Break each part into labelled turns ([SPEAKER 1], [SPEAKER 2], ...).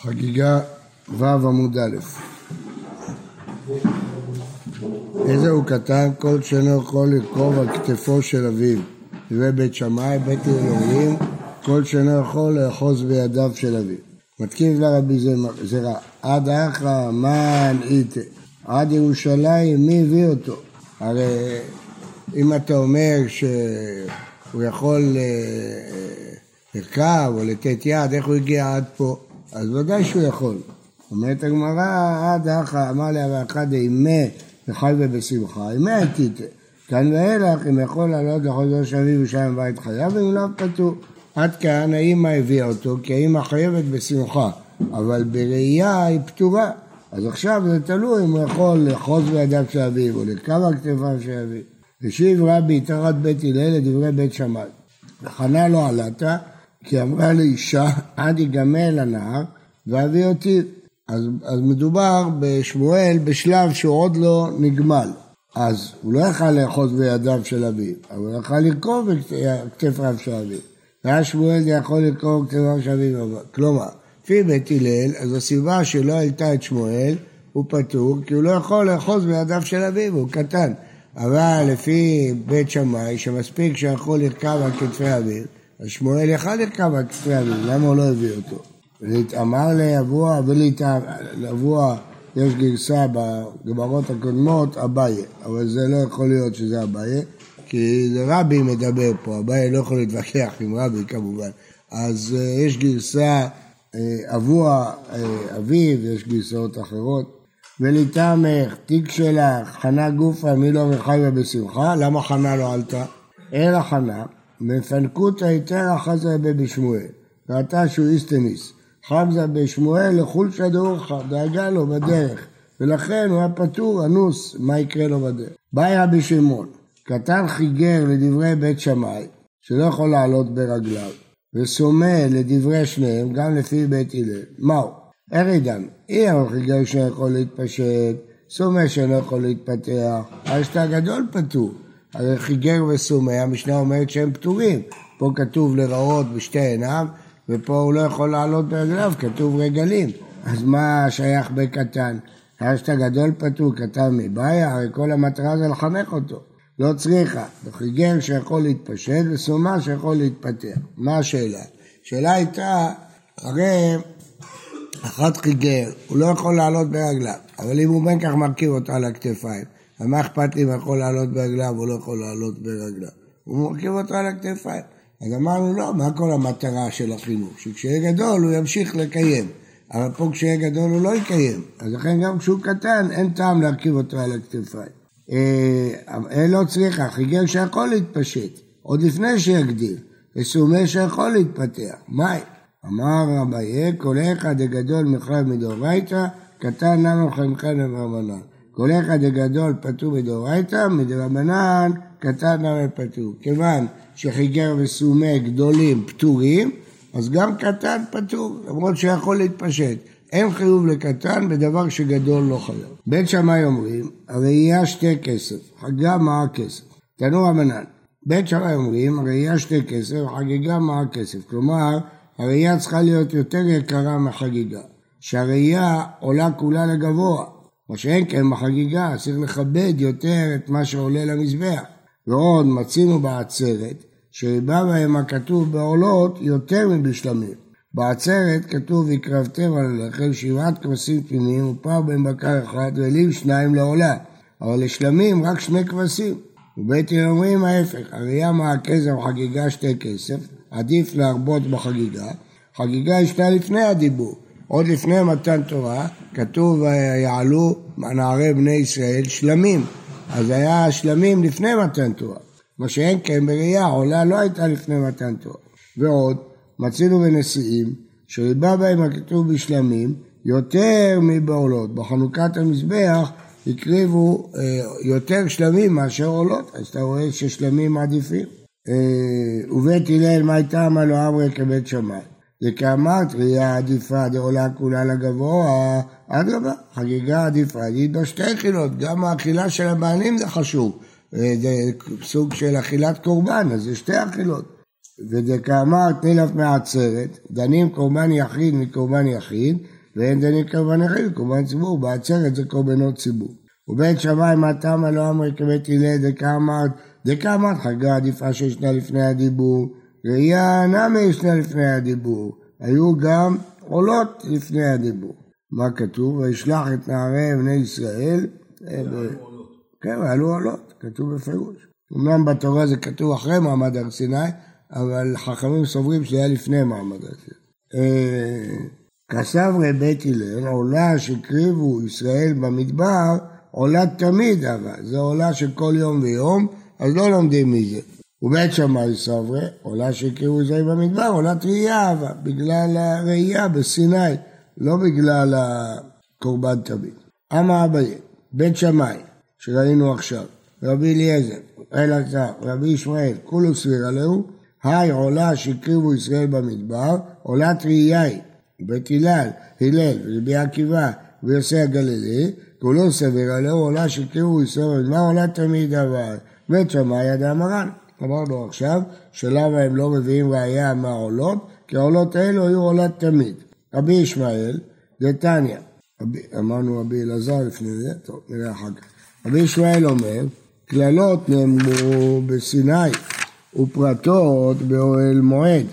[SPEAKER 1] חגיגה ו' עמוד א' איזה הוא קטן כל שאינו יכול לרכוב על כתפו של אביו דברי בית שמאי, בית אלוהים כל שאינו יכול לאחוז בידיו של אביו מתקין דבר רבי זרע עד אחא מן איתה עד ירושלים מי הביא אותו? הרי אם אתה אומר שהוא יכול אה, לרכב או לתת יד, איך הוא הגיע עד פה? אז ודאי שהוא יכול. אומרת הגמרא, עד אחא אמר לה ואחד אימה וחייבה בשמחה, אימה עתיתה. כאן ואילך, אם יכול לעלות לכל ראש אביו ושם בית חייו, ואם לא כתוב. עד כאן האימא הביאה אותו, כי האימא חייבת בשמחה, אבל בראייה היא פטורה. אז עכשיו זה תלוי אם הוא יכול לאחוז בידיו של אביו או לרכב על כתפיו של אביו. השיב רבי תחת בית הלל לדברי בית שמאי. וחנה לא עלתה, כי אמרה לאישה, עד יגמל הנהר ואבי אותי. אז, אז מדובר בשמואל בשלב שהוא עוד לא נגמל. אז הוא לא יכל לאחוז בידיו של אביו, אבל הוא יכל לרכוב בכתפיו של אביו. והיה שמואל יכול לרכוב בכתפיו של אביו. כלומר, לפי בית הלל, אז הסיבה שלא העלתה את שמואל, הוא פטור, כי הוא לא יכול לאחוז בידיו של אביו, הוא קטן. אבל לפי בית שמאי, שמספיק שיכול לרכב על כתפי אביו, שמואל יכל לרכב על אביו, למה הוא לא הביא אותו? אמר לאבוה ולאבוה יש גרסה בגמרות הקודמות אביי, אבל זה לא יכול להיות שזה אביי, כי זה רבי מדבר פה, אביי לא יכול להתווכח עם רבי כמובן, אז uh, יש גרסה uh, אבוה uh, אביו, יש גרסאות אחרות. ולטעמך, תיק שלך, חנה גופה, מי לא מחייבה בשמחה, למה חנה לא עלתה? אלא חנה, מפנקותא היתר אחזה בשמואל, ראתה שהוא איסטניס. חמזה בשמואל לחולשא דאורחא, דאגה לו בדרך, ולכן הוא היה פטור, אנוס, מה יקרה לו בדרך. באי רבי שמעון, קטן חיגר לדברי בית שמאי, שלא יכול לעלות ברגליו, וסומא לדברי שניהם, גם לפי בית הלל. מהו? ארידן, אי חיגר שיכול להתפשט, סומא שאינו יכול להתפתח, השתא גדול פטור. הרי חיגר וסומא, המשנה אומרת שהם פטורים. פה כתוב לראות בשתי עיניו, ופה הוא לא יכול לעלות ברגליו, כתוב רגלים. אז מה שייך בקטן? הרשת הגדול פטור, קטן מבעיה, הרי כל המטרה זה לחנך אותו. לא צריכה. חיגר שיכול להתפשט וסומה שיכול להתפתח. מה השאלה? השאלה הייתה, הרי אחת חיגר, הוא לא יכול לעלות ברגליו, אבל אם הוא בין כך מרכיב אותו על הכתפיים, ומה אכפת לי אם יכול לעלות ברגליו או לא יכול לעלות ברגליו? הוא מרכיב אותו על הכתפיים. אז אמרנו לא, מה כל המטרה של החינוך? שכשיהיה גדול הוא ימשיך לקיים, אבל פה כשיהיה גדול הוא לא יקיים, אז לכן גם כשהוא קטן אין טעם להרכיב אותו על הכתפיים. אה, לא צריכה, חיגר שיכול להתפשט, עוד לפני שיגדיר, וסומא שיכול להתפתח, מאי? אמר רביי, כל אחד דגדול מחייב מדאורייתא, קטן ננו חיימכן רבנן. כל אחד דגדול פטור מדאורייתא, מדרבנן קטן ננו פטור. כיוון שחיגר וסומא גדולים פטורים, אז גם קטן פטור, למרות שיכול להתפשט. אין חיוב לקטן בדבר שגדול לא חייב. בית שמאי אומרים, הראייה שתי כסף, חגה מה הכסף. תנו רבנן. בית שמאי אומרים, הראייה שתי כסף, חגיגה מה הכסף. כלומר, הראייה צריכה להיות יותר יקרה מהחגיגה. שהראייה עולה כולה לגבוה. מה שאין כן בחגיגה, צריך לכבד יותר את מה שעולה למזבח. ועוד מצינו בעצרת, שבא בהם הכתוב בעולות יותר מבשלמים. בעצרת כתוב הקרבתם על הלחם שבעת כבשים תמימים ופר בן בקר אחד ואלים שניים לעולה, אבל לשלמים רק שני כבשים. ובית הלל אומרים ההפך, הראייה מהכסף חגיגה שתי כסף, עדיף להרבות בחגיגה, חגיגה השתה לפני הדיבור, עוד לפני מתן תורה, כתוב יעלו נערי בני ישראל שלמים, אז היה שלמים לפני מתן תורה, מה שאין כן בראייה, עולה לא הייתה לפני מתן תורה. ועוד, מצינו בנשיאים, שריבה בהם הכתוב בשלמים, יותר מבעולות. בחנוכת המזבח הקריבו אה, יותר שלמים מאשר עולות, אז אתה רואה ששלמים עדיפים. אה, ובית הלל, מה הייתה אמר לו אמרי כבית שמאי? ראייה עדיפה דעולה כולה לגבוה, אדרבה, חגיגה עדיפה, להגיד בה שתי חילות, גם האכילה של הבעלים זה חשוב, אה, זה סוג של אכילת קורבן, אז זה שתי אכילות. ודקאמר תני לך מעצרת, דנים קורבן יחיד מקורבן יחיד, ואין דנים קורבן יחיד מקורבן ציבור, בעצרת זה קורבנות ציבור. ובית שמאי מה תמה לא אמרי כבית הלל דקאמר, דקאמר חגה עדיפה שישנה לפני הדיבור, ראייה נמי ישנה לפני הדיבור, היו גם עולות לפני הדיבור. מה כתוב? וישלח את נערי בני ישראל. אה, כן, עלו עולות, כתוב בפירוש. אמנם בתורה זה כתוב אחרי מעמד הר סיני, אבל חכמים סוברים שזה היה לפני מעמד הר סיני. אה, כסברי בית הלל, עולה שהקריבו ישראל במדבר, עולה תמיד אבל, זו עולה של כל יום ויום, אז לא לומדים מזה. ובית שמאי סברי, עולה שהקריבו ישראל במדבר, עולת ראייה אבל, בגלל הראייה בסיני, לא בגלל הקורבן תמיד. אמה אביי, בית שמאי, שראינו עכשיו, רבי אליעזר, אלעזר, רבי ישמעאל, כולו סביר עליהו, היי עולה שהקריבו ישראל במדבר, עולת ראייה היא, בית הלל, הלל, רבי עקיבא ויוסי הגלילי, כולו סביר עליהו עולה שהקריבו ישראל במדבר, עולה תמיד אבל, בית שמאי ידע מרן. אמרנו עכשיו, שלמה הם לא מביאים ראייה מהעולות, כי העולות האלו היו עולת תמיד. רבי ישמעאל, דתניא, אמרנו רבי אלעזר לפני זה, טוב, נראה אחר כך. רבי ישמעאל אומר, קללות נאמרו בסיני ופרטות באוהל מועד.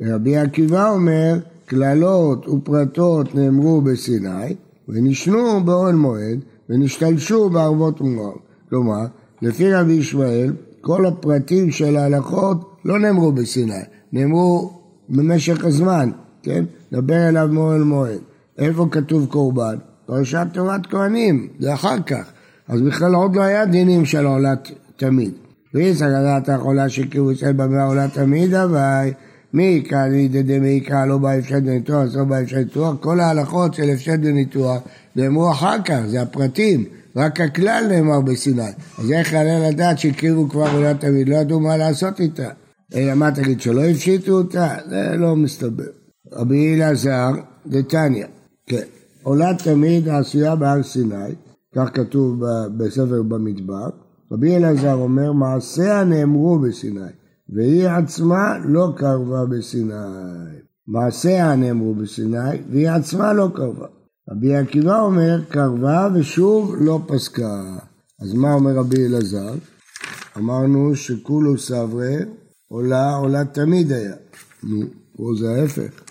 [SPEAKER 1] רבי עקיבא אומר, קללות ופרטות נאמרו בסיני ונשנו באוהל מועד ונשתלשו בערבות מואר. כלומר, לפי רבי ישמעאל, כל הפרטים של ההלכות לא נאמרו בסיני, נאמרו במשך הזמן, כן? דבר אליו מאוהל מועד. איפה כתוב קורבן? פרשת תורת כהנים, זה אחר כך. אז בכלל עוד לא היה דינים של עולת תמיד. ואי סגרת החולה שקירו ישראל במאה עולת תמיד, אבל מי יקרא לידי דמי יקרא לא בא אפשר לניתוח, אז לא בא אפשר לניתוח. כל ההלכות של אפשר לניתוח נאמרו אחר כך, זה הפרטים. רק הכלל נאמר בסיני. אז איך יעלה לדעת שהקריבו כבר עולת תמיד, לא ידעו מה לעשות איתה. אלא מה תגיד, שלא הפשיטו אותה? זה לא מסתבר. רבי אלעזר, דתניא, כן. עולת תמיד העשויה בהר סיני, כך כתוב בספר במדבר. רבי אלעזר אומר, מעשיה נאמרו בסיני, והיא עצמה לא קרבה בסיני. מעשיה נאמרו בסיני, והיא עצמה לא קרבה. רבי עקיבא אומר, קרבה ושוב לא פסקה. אז מה אומר רבי אלעזר? אמרנו שכולו סברי, עולה, עולה תמיד היה. נו, פה זה ההפך.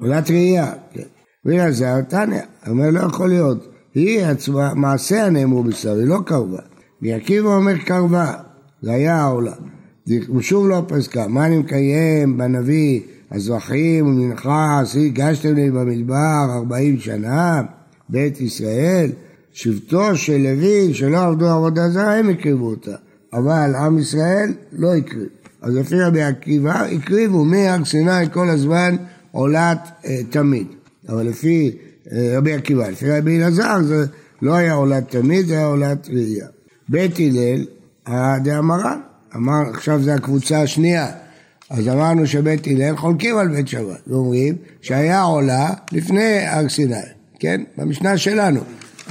[SPEAKER 1] עולת ראייה, כן. ואלעזר תניא, אומר לא יכול להיות. היא עצמה, מעשיה נאמרו בשר, היא לא קרבה. ועקיבא אומר קרבה, זה היה העולה. שוב לא פסקה, מה אני מקיים בנביא, הזבחים ומנחה, הגשתם לי במדבר ארבעים שנה, בית ישראל, שבטו של לוי שלא עבדו עבודה זרה, הם הקריבו אותה, אבל עם ישראל לא הקריב. אז לפי רבי עקיבא הקריבו מהר סיני כל הזמן עולת אה, תמיד, אבל לפי אה, רבי עקיבא, לפי רבי אלעזר זה לא היה עולת תמיד, זה היה עולת ראייה. בית הלל, דאמרן, אמר עכשיו זה הקבוצה השנייה, אז אמרנו שבית הלל חולקים על בית שבת, ואומרים שהיה עולה לפני הר סיני, כן? במשנה שלנו.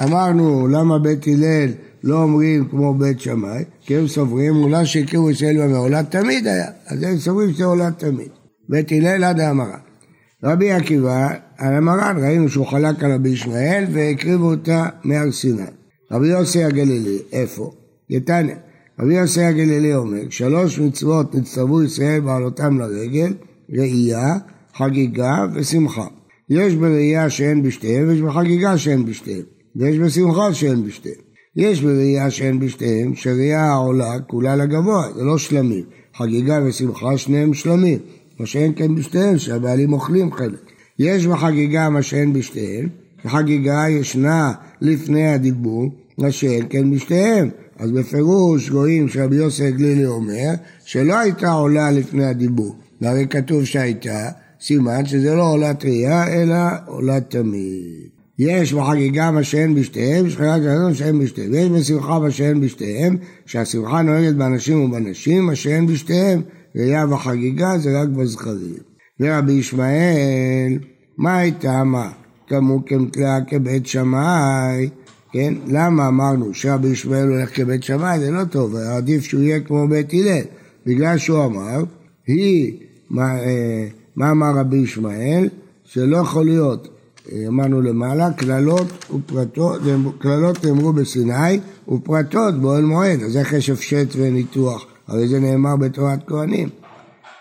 [SPEAKER 1] אמרנו למה בית הלל לא אומרים כמו בית שמאי, כי הם סוברים אולי שהכירו ישראל במעולה תמיד היה, אז הם סוברים שזה עולה תמיד. בית הלל עד האמרה. רבי עקיבא, על המרן, ראינו שהוא חלק על רבי ישמעאל והקריבו אותה מהר סיני. רבי יוסי הגלילי, איפה? יתניה. רבי יוסי הגלילי אומר, שלוש מצוות נצטוו ישראל בעלותם לרגל, ראייה, חגיגה ושמחה. יש בראייה שאין בשתיהם ויש בחגיגה שאין בשתיהם, ויש בשמחה שאין בשתיהם. יש בראייה שאין בשתיהם, שראייה העולה כולה לגבוה, זה לא שלמים. חגיגה ושמחה שניהם שלמים, מה שאין כן בשתיהם, שהבעלים אוכלים חלק. יש בחגיגה מה שאין בשתיהם, בחגיגה ישנה לפני הדיבור, מה שאין כן בשתיהם. אז בפירוש רואים שרבי יוסי גלילי אומר שלא הייתה עולה לפני הדיבור. והרי כתוב שהייתה, סימן שזה לא עולת ראייה אלא עולת תמיד. יש בחגיגה מה שאין בשתיהם, חגיגה מה שאין בשתיהם, ויש בשמחה מה שאין בשתיהם, שהשמחה נוהגת באנשים ובנשים, מה שאין בשתיהם, ראייה וחגיגה זה רק בזכרים. ורבי ישמעאל, מה הייתה מה? כמוך כמתלה כבית שמאי כן? למה אמרנו שרבי ישמעאל הולך כבית שמאי? זה לא טוב, עדיף שהוא יהיה כמו בית הלל. בגלל שהוא אמר, היא, מה, אה, מה אמר רבי ישמעאל? שלא יכול להיות, אה, אמרנו למעלה, קללות ופרטות, קללות נאמרו בסיני ופרטות באוהל מועד, אז איך יש הפשט וניתוח? הרי זה נאמר בתורת כהנים.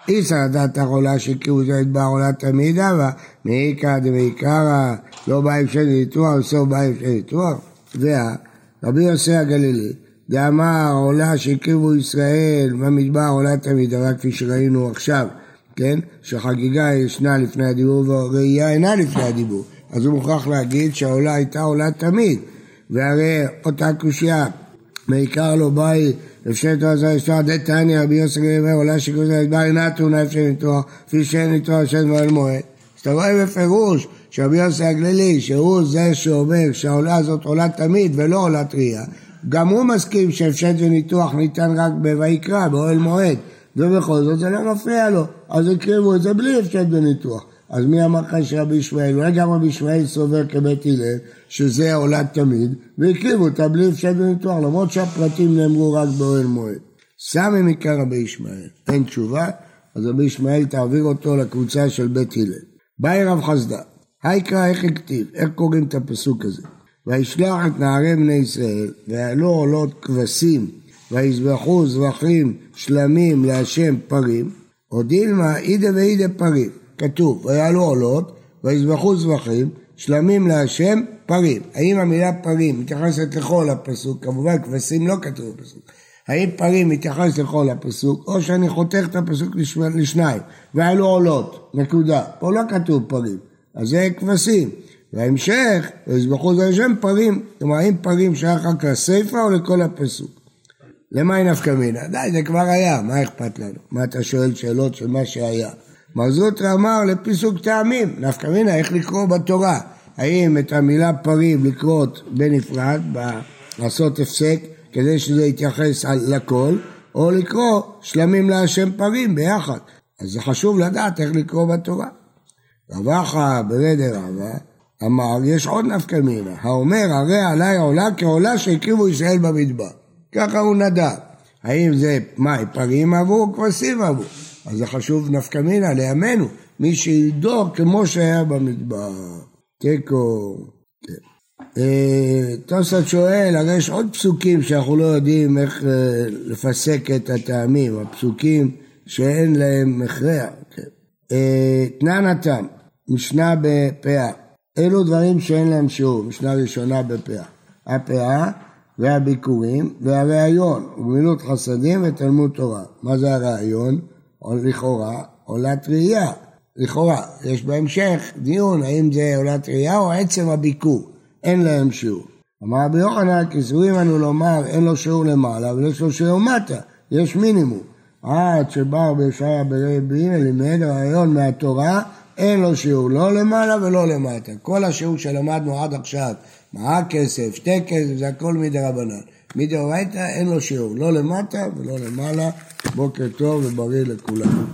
[SPEAKER 1] איסא דתא עולה שהכירו זה את בר עולה תמידה, ומעיקרא דמעיקרא לא בא עם שני ניתוח, וסוף בא עם שני ניתוח. ורבי יוסי הגלילי, דאמר עולה שהקריבו ישראל במדבר עולה תמידה, רק כפי שראינו עכשיו, כן? שחגיגה ישנה לפני הדיבור והראייה אינה לפני הדיבור. אז הוא מוכרח להגיד שהעולה הייתה עולה תמיד, והרי אותה קושייה, מעיקר לא באי לפשט עזה ישר דתניא רבי יוסף גבר עולה שכוז המדבר אינה טעונה אפשר ניתוח, כפי שאין ניתוח השם מועד מועד. אז אתה רואה בפירוש שרבי יוסף הגלילי, שהוא זה שאומר שהעולה הזאת עולה תמיד ולא עולה טריה, גם הוא מסכים שהפשט וניתוח ניתן רק בויקרא, באוהל מועד, ובכל זאת זה לא מפריע לו, אז הקריבו את זה בלי הפשט וניתוח. אז מי אמר לך שרבי ישמעאל? אולי גם רבי ישמעאל סובר כבית הלל, שזה עולה תמיד, והקריבו אותה בלי הפשט וניתוח, למרות שהפרטים נאמרו רק באוהל מועד. סמי מכר רבי ישמעאל, אין תשובה, אז רבי ישמעאל תעביר אותו לקבוצה של בית הלל. באי רב חסדה, היקרא איך הכתיב, איך קוראים את הפסוק הזה? וישלח את נערי בני ישראל, ויעלו עולות כבשים, ויזבחו זבחים שלמים להשם פרים, או דילמה אידה ואידה פרים. כתוב, ויעלו עולות, ויזבחו זבחים, שלמים להשם פרים. האם המילה פרים מתייחסת לכל הפסוק? כמובן כבשים לא כתוב בפסוק. האם פרים מתייחס לכל הפסוק, או שאני חותך את הפסוק לשניים, ויעלו עולות, נקודה. פה לא כתוב פרים, אז זה כבשים. וההמשך, ויזבחו זה השם פרים, כלומר האם פרים שייך רק לסיפא או לכל הפסוק? למה היא נפקא מינה? די, זה כבר היה, מה אכפת לנו? מה אתה שואל שאלות של מה שהיה? מר זוטרא אמר לפיסוק טעמים, נפקא מינה, איך לקרוא בתורה? האם את המילה פרים לקרוא בנפרד, לעשות הפסק, כדי שזה יתייחס לכל, או לקרוא שלמים להשם פרים ביחד. אז זה חשוב לדעת איך לקרוא בתורה. רבחה ברדר רבה אמר, יש עוד נפקא מינה, האומר הרי עלי עולה כעולה שהקריבו ישראל במדבר. ככה הוא נדע. האם זה, מה, פרים עברו או כבשים עברו? אז זה חשוב נפקא מינה לימינו, מי שידור כמו שהיה במדבר. תיקו. כן. אה, תוספות שואל, הרי יש עוד פסוקים שאנחנו לא יודעים איך אה, לפסק את הטעמים, הפסוקים שאין להם מכרע. אה, תנן התם, משנה בפאה. אלו דברים שאין להם שיעור, משנה ראשונה בפאה. הפאה והביקורים והראיון, וגמילות חסדים ותלמוד תורה. מה זה הראיון? או לכאורה עולת ראייה. לכאורה, יש בהמשך דיון האם זה עולת ראייה או עצם הביקור. אין להם שיעור. אמר רבי יוחנן, כי סבורים לנו לומר אין לו שיעור למעלה אבל יש לו שיעור מטה, יש מינימום. עד שבא רבי ישעיה ברבי לימד רעיון מהתורה אין לו שיעור לא למעלה ולא למטה. כל השיעור שלמדנו עד עכשיו, מה כסף, שתי כסף, זה הכל מדרבנן. מדאורייתא אין לו שיעור, לא למטה ולא למעלה. בוקר טוב ובריא לכולם.